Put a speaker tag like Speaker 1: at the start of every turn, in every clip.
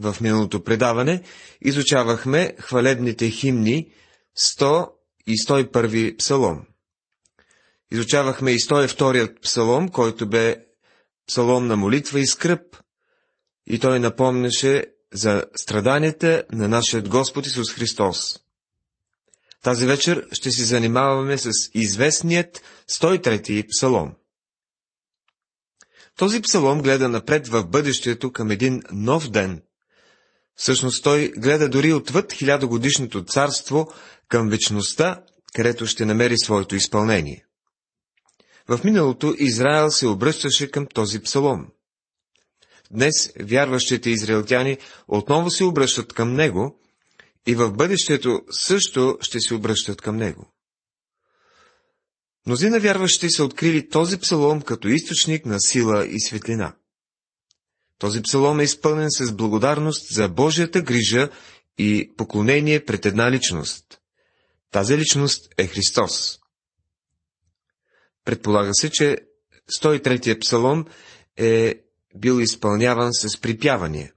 Speaker 1: в миналото предаване изучавахме хвалебните химни 100 и 101 псалом. Изучавахме и 102 псалом, който бе псалом на молитва и скръп, и той напомняше за страданията на нашия Господ Исус Христос. Тази вечер ще си занимаваме с известният 103 псалом. Този псалом гледа напред в бъдещето към един нов ден. Всъщност той гледа дори отвъд хилядогодишното царство към вечността, където ще намери своето изпълнение. В миналото Израел се обръщаше към този псалом. Днес вярващите израелтяни отново се обръщат към него и в бъдещето също ще се обръщат към него. Мнозина вярващи са открили този псалом като източник на сила и светлина. Този псалом е изпълнен с благодарност за Божията грижа и поклонение пред една личност. Тази личност е Христос. Предполага се, че 103-я псалом е бил изпълняван с припяване.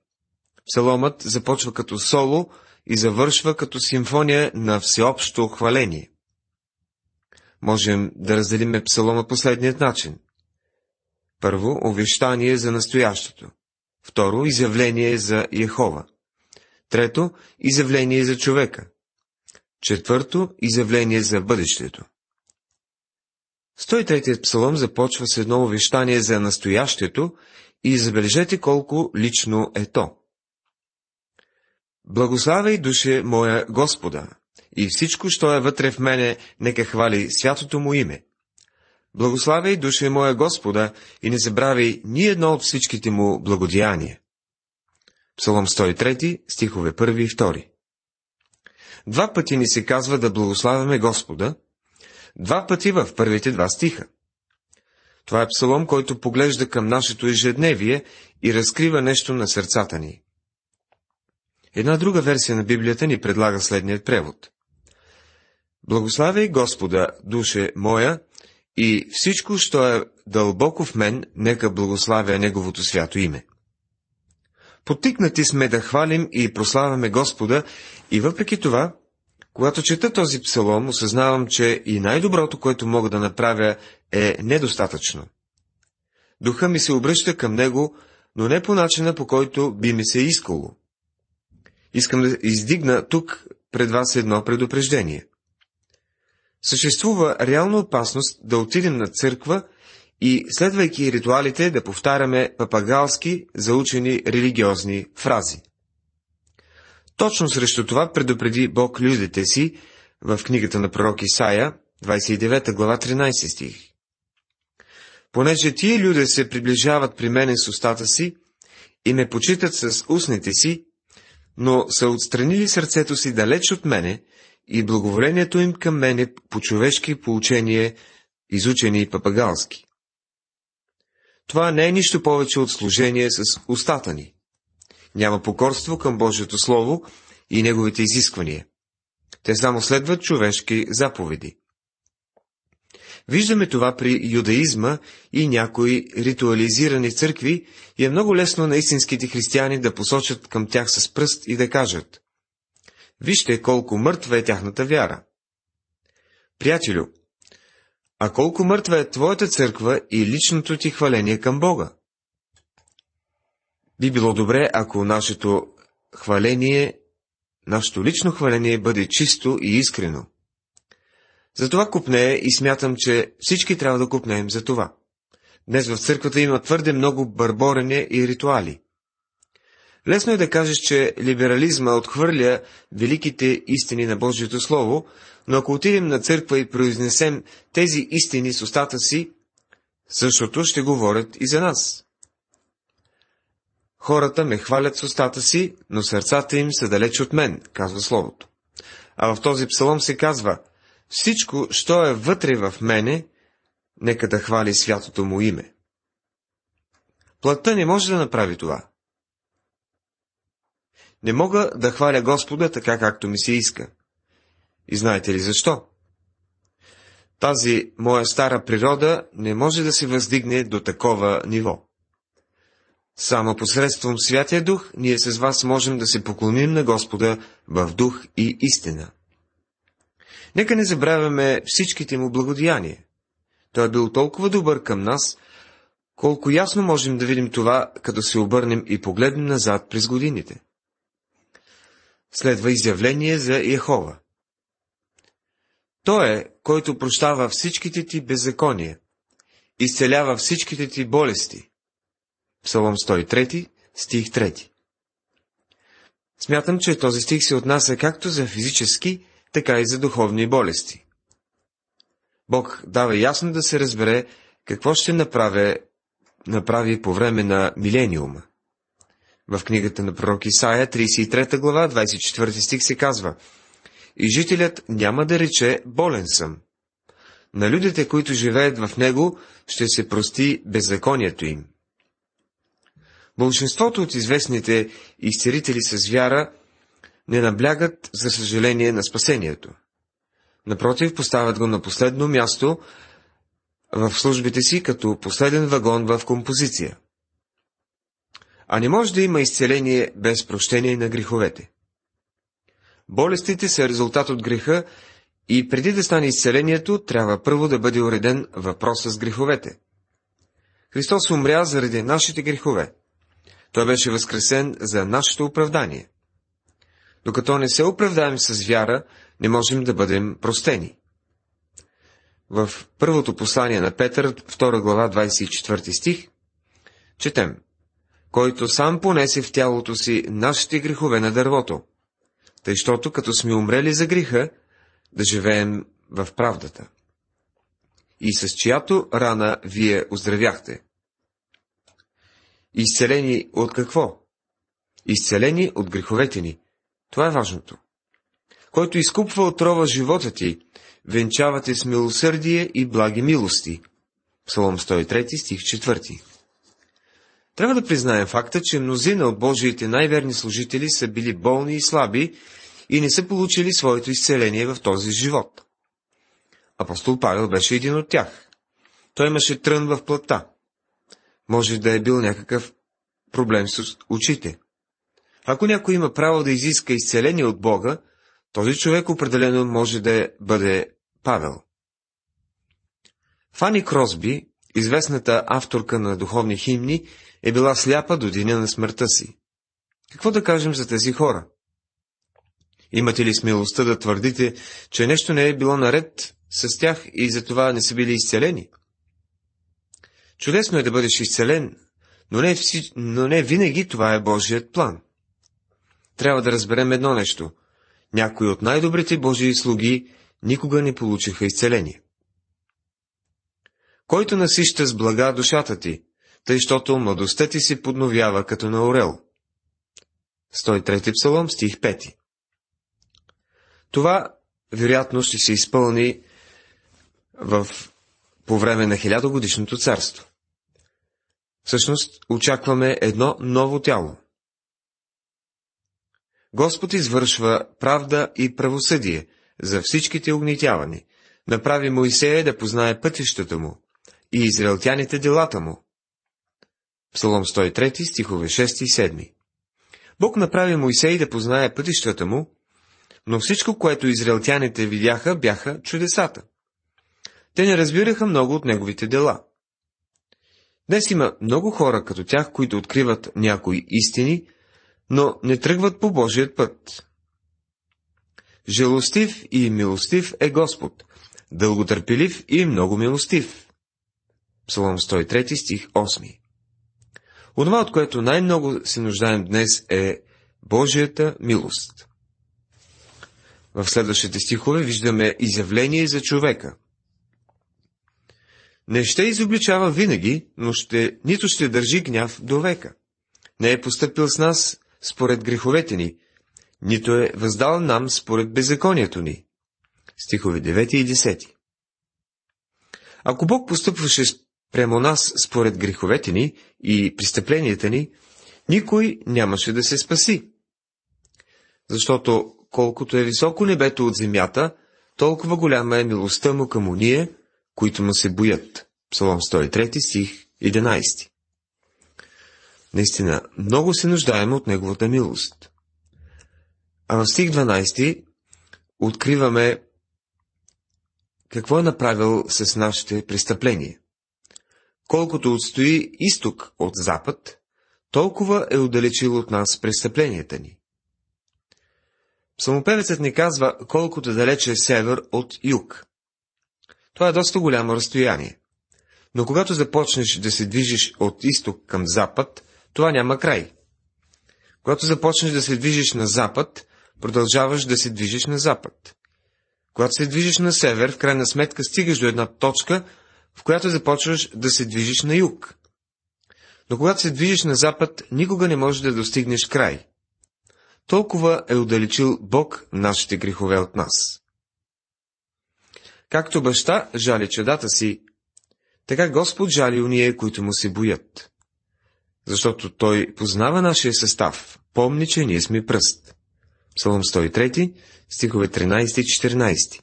Speaker 1: Псаломът започва като соло и завършва като симфония на всеобщо хваление. Можем да разделиме псалома последният начин. Първо, увещание за настоящето. Второ, изявление за Йехова. Трето, изявление за човека. Четвърто, изявление за бъдещето. 103-тият псалом започва с едно увещание за настоящето и забележете колко лично е то. Благославяй душе моя Господа, и всичко, що е вътре в мене, нека хвали святото му име. Благославяй душе моя Господа и не забравяй ни едно от всичките му благодеяния. Псалом 103, стихове 1 и 2. Два пъти ни се казва да благославяме Господа, два пъти в първите два стиха. Това е псалом, който поглежда към нашето ежедневие и разкрива нещо на сърцата ни. Една друга версия на Библията ни предлага следният превод. Благославяй Господа, душе моя, и всичко, що е дълбоко в мен, нека благославя Неговото свято име. Потикнати сме да хвалим и прославяме Господа, и въпреки това, когато чета този псалом, осъзнавам, че и най-доброто, което мога да направя, е недостатъчно. Духа ми се обръща към него, но не по начина, по който би ми се искало. Искам да издигна тук пред вас едно предупреждение. Съществува реална опасност да отидем на църква и, следвайки ритуалите, да повтаряме папагалски заучени религиозни фрази. Точно срещу това предупреди Бог людите си в книгата на пророк Исаия, 29 глава 13 стих. Понеже тия люди се приближават при мене с устата си и ме почитат с устните си, но са отстранили сърцето си далеч от мене и благоволението им към мене по човешки поучение, изучени и папагалски. Това не е нищо повече от служение с устата ни. Няма покорство към Божието Слово и Неговите изисквания. Те само следват човешки заповеди. Виждаме това при юдаизма и някои ритуализирани църкви и е много лесно на истинските християни да посочат към тях с пръст и да кажат Вижте колко мъртва е тяхната вяра. Приятелю, а колко мъртва е твоята църква и личното ти хваление към Бога? Би било добре, ако нашето хваление, нашето лично хваление бъде чисто и искрено. Затова купнее и смятам, че всички трябва да купнеем за това. Днес в църквата има твърде много бърборене и ритуали. Лесно е да кажеш, че либерализма отхвърля великите истини на Божието Слово, но ако отидем на църква и произнесем тези истини с устата си, същото ще говорят и за нас. Хората ме хвалят с устата си, но сърцата им са далеч от мен, казва Словото. А в този псалом се казва, всичко, що е вътре в мене, нека да хвали святото му име. Плътта не може да направи това. Не мога да хваля Господа така, както ми се иска. И знаете ли защо? Тази моя стара природа не може да се въздигне до такова ниво. Само посредством Святия Дух ние с вас можем да се поклоним на Господа в дух и истина. Нека не забравяме всичките му благодеяния. Той е бил толкова добър към нас, колко ясно можем да видим това, като се обърнем и погледнем назад през годините. Следва изявление за Яхова. Той е, който прощава всичките ти беззакония, изцелява всичките ти болести. Псалом 103, стих 3. Смятам, че този стих се отнася както за физически, така и за духовни болести. Бог дава ясно да се разбере какво ще направи, направи по време на милениума. В книгата на пророк Исаия, 33 глава, 24 стих се казва И жителят няма да рече болен съм. На людите, които живеят в него, ще се прости беззаконието им. Большинството от известните изцерители с вяра не наблягат, за съжаление, на спасението. Напротив, поставят го на последно място в службите си като последен вагон в композиция. А не може да има изцеление без прощение на греховете. Болестите са резултат от греха и преди да стане изцелението, трябва първо да бъде уреден въпроса с греховете. Христос умря заради нашите грехове. Той беше възкресен за нашето оправдание. Докато не се оправдаем с вяра, не можем да бъдем простени. В първото послание на Петър, 2 глава, 24 стих, четем който сам понесе в тялото си нашите грехове на дървото, тъй, щото като сме умрели за греха, да живеем в правдата. И с чиято рана вие оздравяхте. Изцелени от какво? Изцелени от греховете ни. Това е важното. Който изкупва отрова живота ти, венчавате с милосърдие и благи милости. Псалом 103, стих 4. Трябва да признаем факта, че мнозина от Божиите най-верни служители са били болни и слаби и не са получили своето изцеление в този живот. Апостол Павел беше един от тях. Той имаше трън в плътта. Може да е бил някакъв проблем с очите. Ако някой има право да изиска изцеление от Бога, този човек определено може да бъде Павел. Фани Кросби, известната авторка на духовни химни, е била сляпа до деня на смъртта си. Какво да кажем за тези хора? Имате ли смелостта да твърдите, че нещо не е било наред с тях и за това не са били изцелени? Чудесно е да бъдеш изцелен, но не, вси... но не винаги това е Божият план. Трябва да разберем едно нещо. Някои от най-добрите Божии слуги никога не получиха изцеление. Който насища с блага душата ти, тъй, щото младостта ти се подновява като на орел. 103 псалом, стих 5 Това, вероятно, ще се изпълни в, по време на хилядогодишното царство. Всъщност, очакваме едно ново тяло. Господ извършва правда и правосъдие за всичките огнитявани, направи Моисея да познае пътищата му и израелтяните делата му. Псалом 103, стихове 6 и 7. Бог направи Моисей да познае пътищата му, но всичко, което израелтяните видяха, бяха чудесата. Те не разбираха много от неговите дела. Днес има много хора като тях, които откриват някои истини, но не тръгват по Божият път. Желостив и милостив е Господ, дълготърпелив и много милостив. Псалом 103 стих 8 Онова, от което най-много се нуждаем днес е Божията милост. В следващите стихове виждаме изявление за човека. Не ще изобличава винаги, но ще, нито ще държи гняв до века. Не е поступил с нас според греховете ни, нито е въздал нам според беззаконието ни. Стихове 9 и 10. Ако Бог постъпваше прямо нас според греховете ни и престъпленията ни, никой нямаше да се спаси. Защото колкото е високо небето от земята, толкова голяма е милостта му към уния, които му се боят. Псалом 103 стих 11 Наистина, много се нуждаем от Неговата милост. А в стих 12 откриваме какво е направил с нашите престъпления. Колкото отстои изток от запад, толкова е отдалечил от нас престъпленията ни. Псалмопевецът ни казва колкото далече е север от юг. Това е доста голямо разстояние. Но когато започнеш да се движиш от изток към запад, това няма край. Когато започнеш да се движиш на запад, продължаваш да се движиш на запад. Когато се движиш на север, в крайна сметка стигаш до една точка, в която започваш да се движиш на юг. Но когато се движиш на запад, никога не можеш да достигнеш край. Толкова е удалечил Бог нашите грехове от нас. Както баща жали чадата си, така Господ жали уния, които му се боят. Защото Той познава нашия състав, помни, че ние сме пръст. Псалом 103, стихове 13 и 14.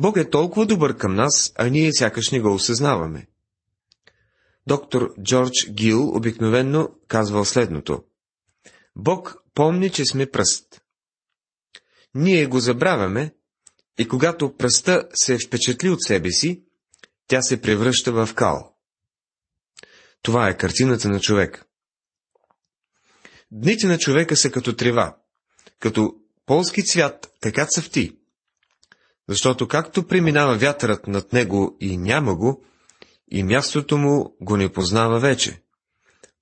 Speaker 1: Бог е толкова добър към нас, а ние сякаш не го осъзнаваме. Доктор Джордж Гил обикновенно казвал следното. Бог помни, че сме пръст. Ние го забравяме и когато пръста се впечатли от себе си, тя се превръща в кал. Това е картината на човек. Дните на човека са като трева, като полски цвят, така цъфти. Защото както преминава вятърът над него и няма го, и мястото му го не познава вече.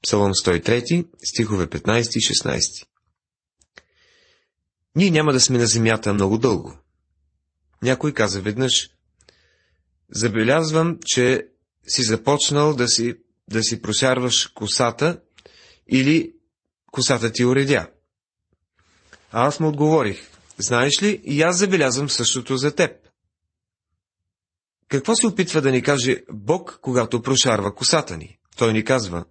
Speaker 1: Псалом 103, стихове 15 и 16. Ние няма да сме на земята много дълго. Някой каза веднъж, забелязвам, че си започнал да си, да си просярваш косата или косата ти уредя. А аз му отговорих, знаеш ли, и аз забелязвам същото за теб. Какво се опитва да ни каже Бог, когато прошарва косата ни? Той ни казва,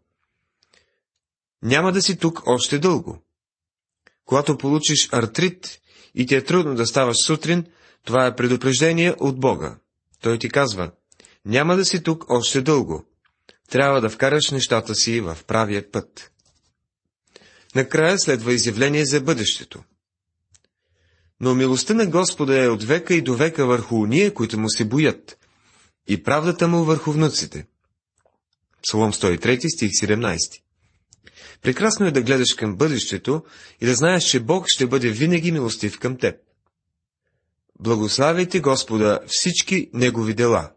Speaker 1: няма да си тук още дълго. Когато получиш артрит и ти е трудно да ставаш сутрин, това е предупреждение от Бога. Той ти казва, няма да си тук още дълго. Трябва да вкараш нещата си в правия път. Накрая следва изявление за бъдещето. Но милостта на Господа е от века и до века върху уния, които му се боят, и правдата му върху внуците. Псалом 103, стих 17 Прекрасно е да гледаш към бъдещето и да знаеш, че Бог ще бъде винаги милостив към теб. Благославяйте Господа всички Негови дела.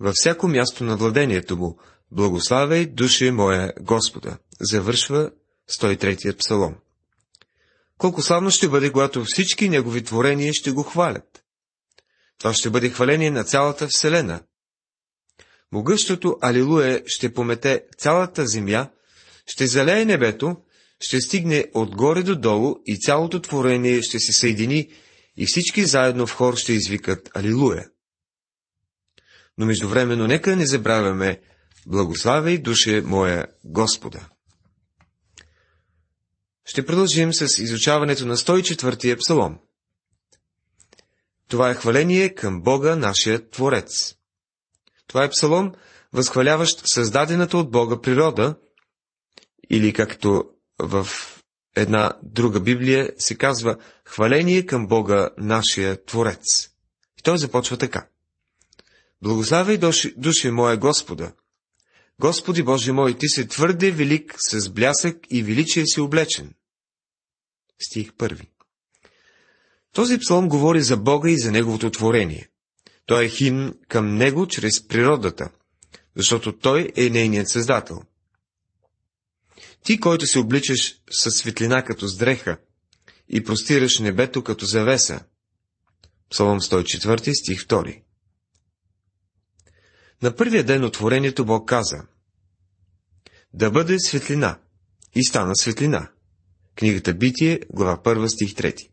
Speaker 1: Във всяко място на владението му, благославяй душе моя Господа. Завършва 103-ят псалом. Колко славно ще бъде, когато всички Негови творения ще го хвалят. Това ще бъде хваление на цялата Вселена. Могъщото Алилуе ще помете цялата земя ще залее небето, ще стигне отгоре до долу и цялото творение ще се съедини и всички заедно в хор ще извикат Алилуя. Но междувременно нека не забравяме Благославяй, душе моя Господа. Ще продължим с изучаването на 104-я псалом. Това е хваление към Бога, нашия Творец. Това е псалом, възхваляващ създадената от Бога природа, или както в една друга Библия се казва Хваление към Бога, нашия Творец. И той започва така. Благославяй души, души моя Господа. Господи Боже мой, Ти си твърде велик, с блясък и величие си облечен. Стих първи. Този псалом говори за Бога и за Неговото творение. Той е химн към Него чрез природата, защото Той е нейният създател – ти, който се обличаш със светлина като здреха и простираш небето като завеса. Псалом 104, стих 2 На първия ден от творението Бог каза Да бъде светлина. И стана светлина. Книгата Битие, глава 1, стих 3.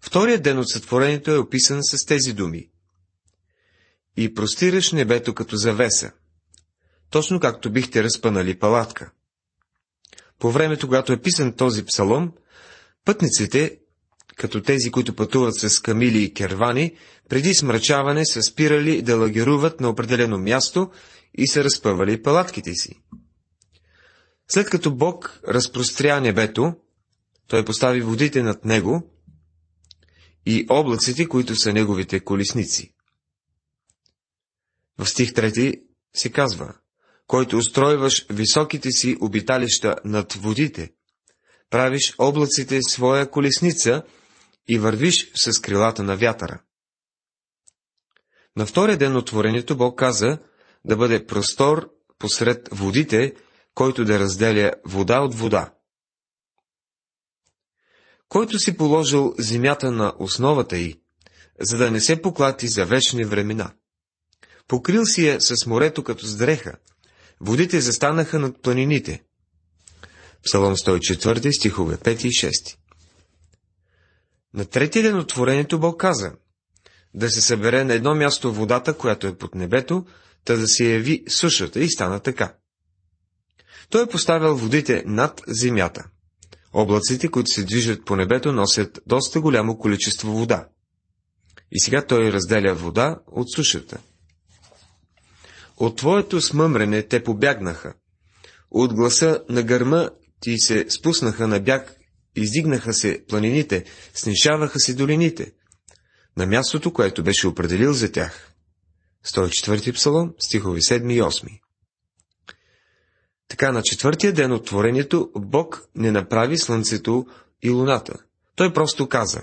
Speaker 1: Вторият ден от сътворението е описан с тези думи. И простираш небето като завеса, точно както бихте разпънали палатка. По времето, когато е писан този псалом, пътниците, като тези, които пътуват с камили и кервани, преди смрачаване са спирали да лагеруват на определено място и са разпъвали палатките си. След като Бог разпростря небето, той постави водите над него и облаците, които са неговите колесници. В стих 3 се казва, който устройваш високите си обиталища над водите, правиш облаците своя колесница и вървиш с крилата на вятъра. На втория ден от творението Бог каза да бъде простор посред водите, който да разделя вода от вода. Който си положил земята на основата й, за да не се поклати за вечни времена. Покрил си я с морето като с водите застанаха над планините. Псалом 104, стихове 5 и 6. На третия ден от творението Бог каза да се събере на едно място водата, която е под небето, та да се яви сушата и стана така. Той е поставил водите над земята. Облаците, които се движат по небето, носят доста голямо количество вода. И сега той разделя вода от сушата. От твоето смъмрене те побягнаха. От гласа на гърма ти се спуснаха на бяг, издигнаха се планините, снишаваха се долините, на мястото, което беше определил за тях. 104 псалом, стихови 7 и 8. Така на четвъртия ден от творението Бог не направи слънцето и луната. Той просто каза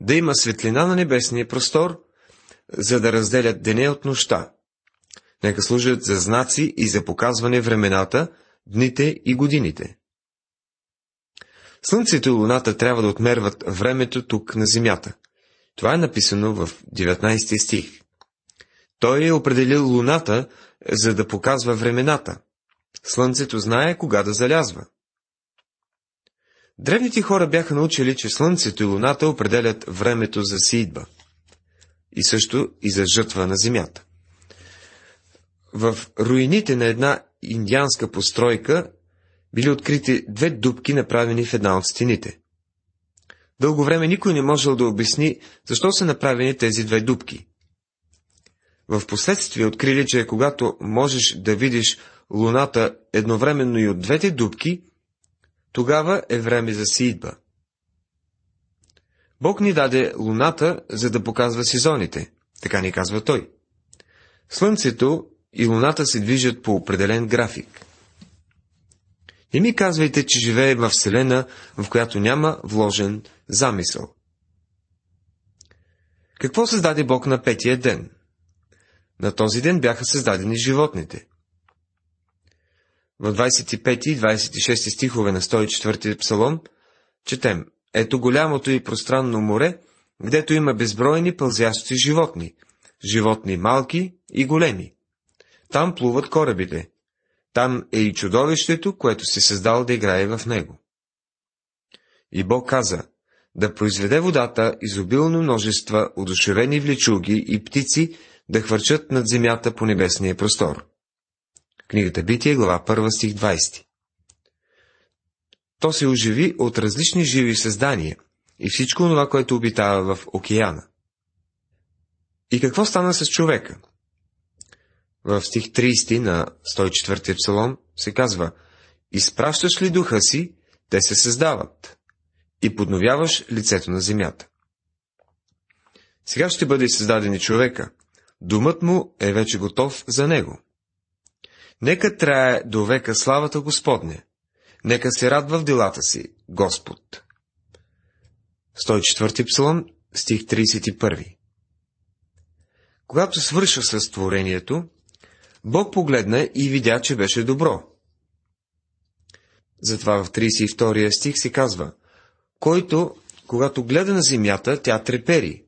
Speaker 1: да има светлина на небесния простор, за да разделят деня от нощта. Нека служат за знаци и за показване времената, дните и годините. Слънцето и луната трябва да отмерват времето тук на земята. Това е написано в 19 стих. Той е определил луната, за да показва времената. Слънцето знае кога да залязва. Древните хора бяха научили, че Слънцето и Луната определят времето за сидба и също и за жътва на земята. В руините на една индианска постройка били открити две дубки, направени в една от стените. Дълго време никой не можел да обясни, защо са направени тези две дубки. В последствие открили, че когато можеш да видиш Луната едновременно и от двете дубки, тогава е време за сидба. Бог ни даде Луната, за да показва сезоните, така ни казва Той. Слънцето и Луната се движат по определен график. Не ми казвайте, че живее в Вселена, в която няма вложен замисъл. Какво създаде Бог на петия ден? На този ден бяха създадени животните. В 25 и 26 стихове на 104 псалом четем Ето голямото и пространно море, гдето има безбройни пълзящи животни, животни малки и големи. Там плуват корабите. Там е и чудовището, което се създал да играе в него. И Бог каза, да произведе водата изобилно множества одушевени влечуги и птици да хвърчат над земята по небесния простор. Книгата Битие, глава 1, стих 20. То се оживи от различни живи създания и всичко това, което обитава в океана. И какво стана с човека? В стих 30 на 104 псалом се казва Изпращаш ли духа си, те се създават и подновяваш лицето на земята. Сега ще бъде създаден и човека. Думът му е вече готов за него. Нека трае до века славата Господне. Нека се радва в делата си Господ. 104 псалом, стих 31 Когато свърша с творението, Бог погледна и видя, че беше добро. Затова в 32 стих се казва, който, когато гледа на земята, тя трепери.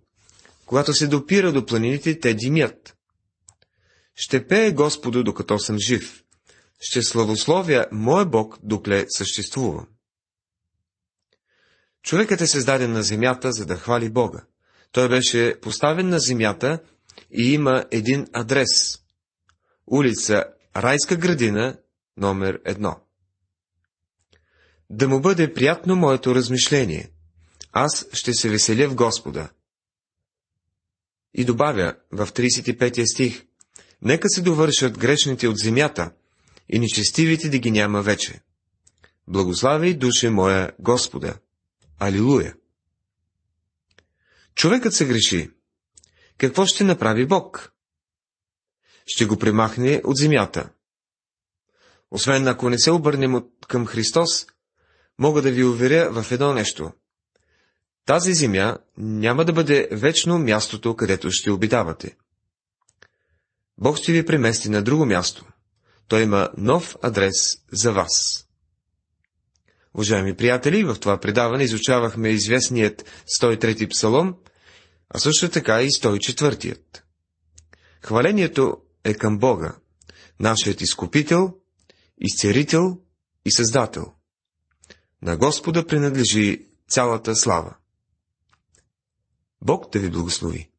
Speaker 1: Когато се допира до планините, те димят. Ще пее Господу, докато съм жив. Ще славословя Моя Бог, докле съществува. Човекът е създаден на земята, за да хвали Бога. Той беше поставен на земята и има един адрес. Улица Райска градина, номер едно. Да му бъде приятно моето размишление. Аз ще се веселя в Господа. И добавя в 35 стих, Нека се довършат грешните от земята и нечестивите да ги няма вече. Благославяй, душе моя, Господа. Алилуя! Човекът се греши. Какво ще направи Бог? Ще го премахне от земята. Освен ако не се обърнем към Христос, мога да ви уверя в едно нещо. Тази земя няма да бъде вечно мястото, където ще обитавате. Бог ще ви премести на друго място. Той има нов адрес за вас. Уважаеми приятели, в това предаване изучавахме известният 103 псалом, а също така и 104. Хвалението е към Бога, нашият изкупител, изцерител и създател. На Господа принадлежи цялата слава. Бог да ви благослови.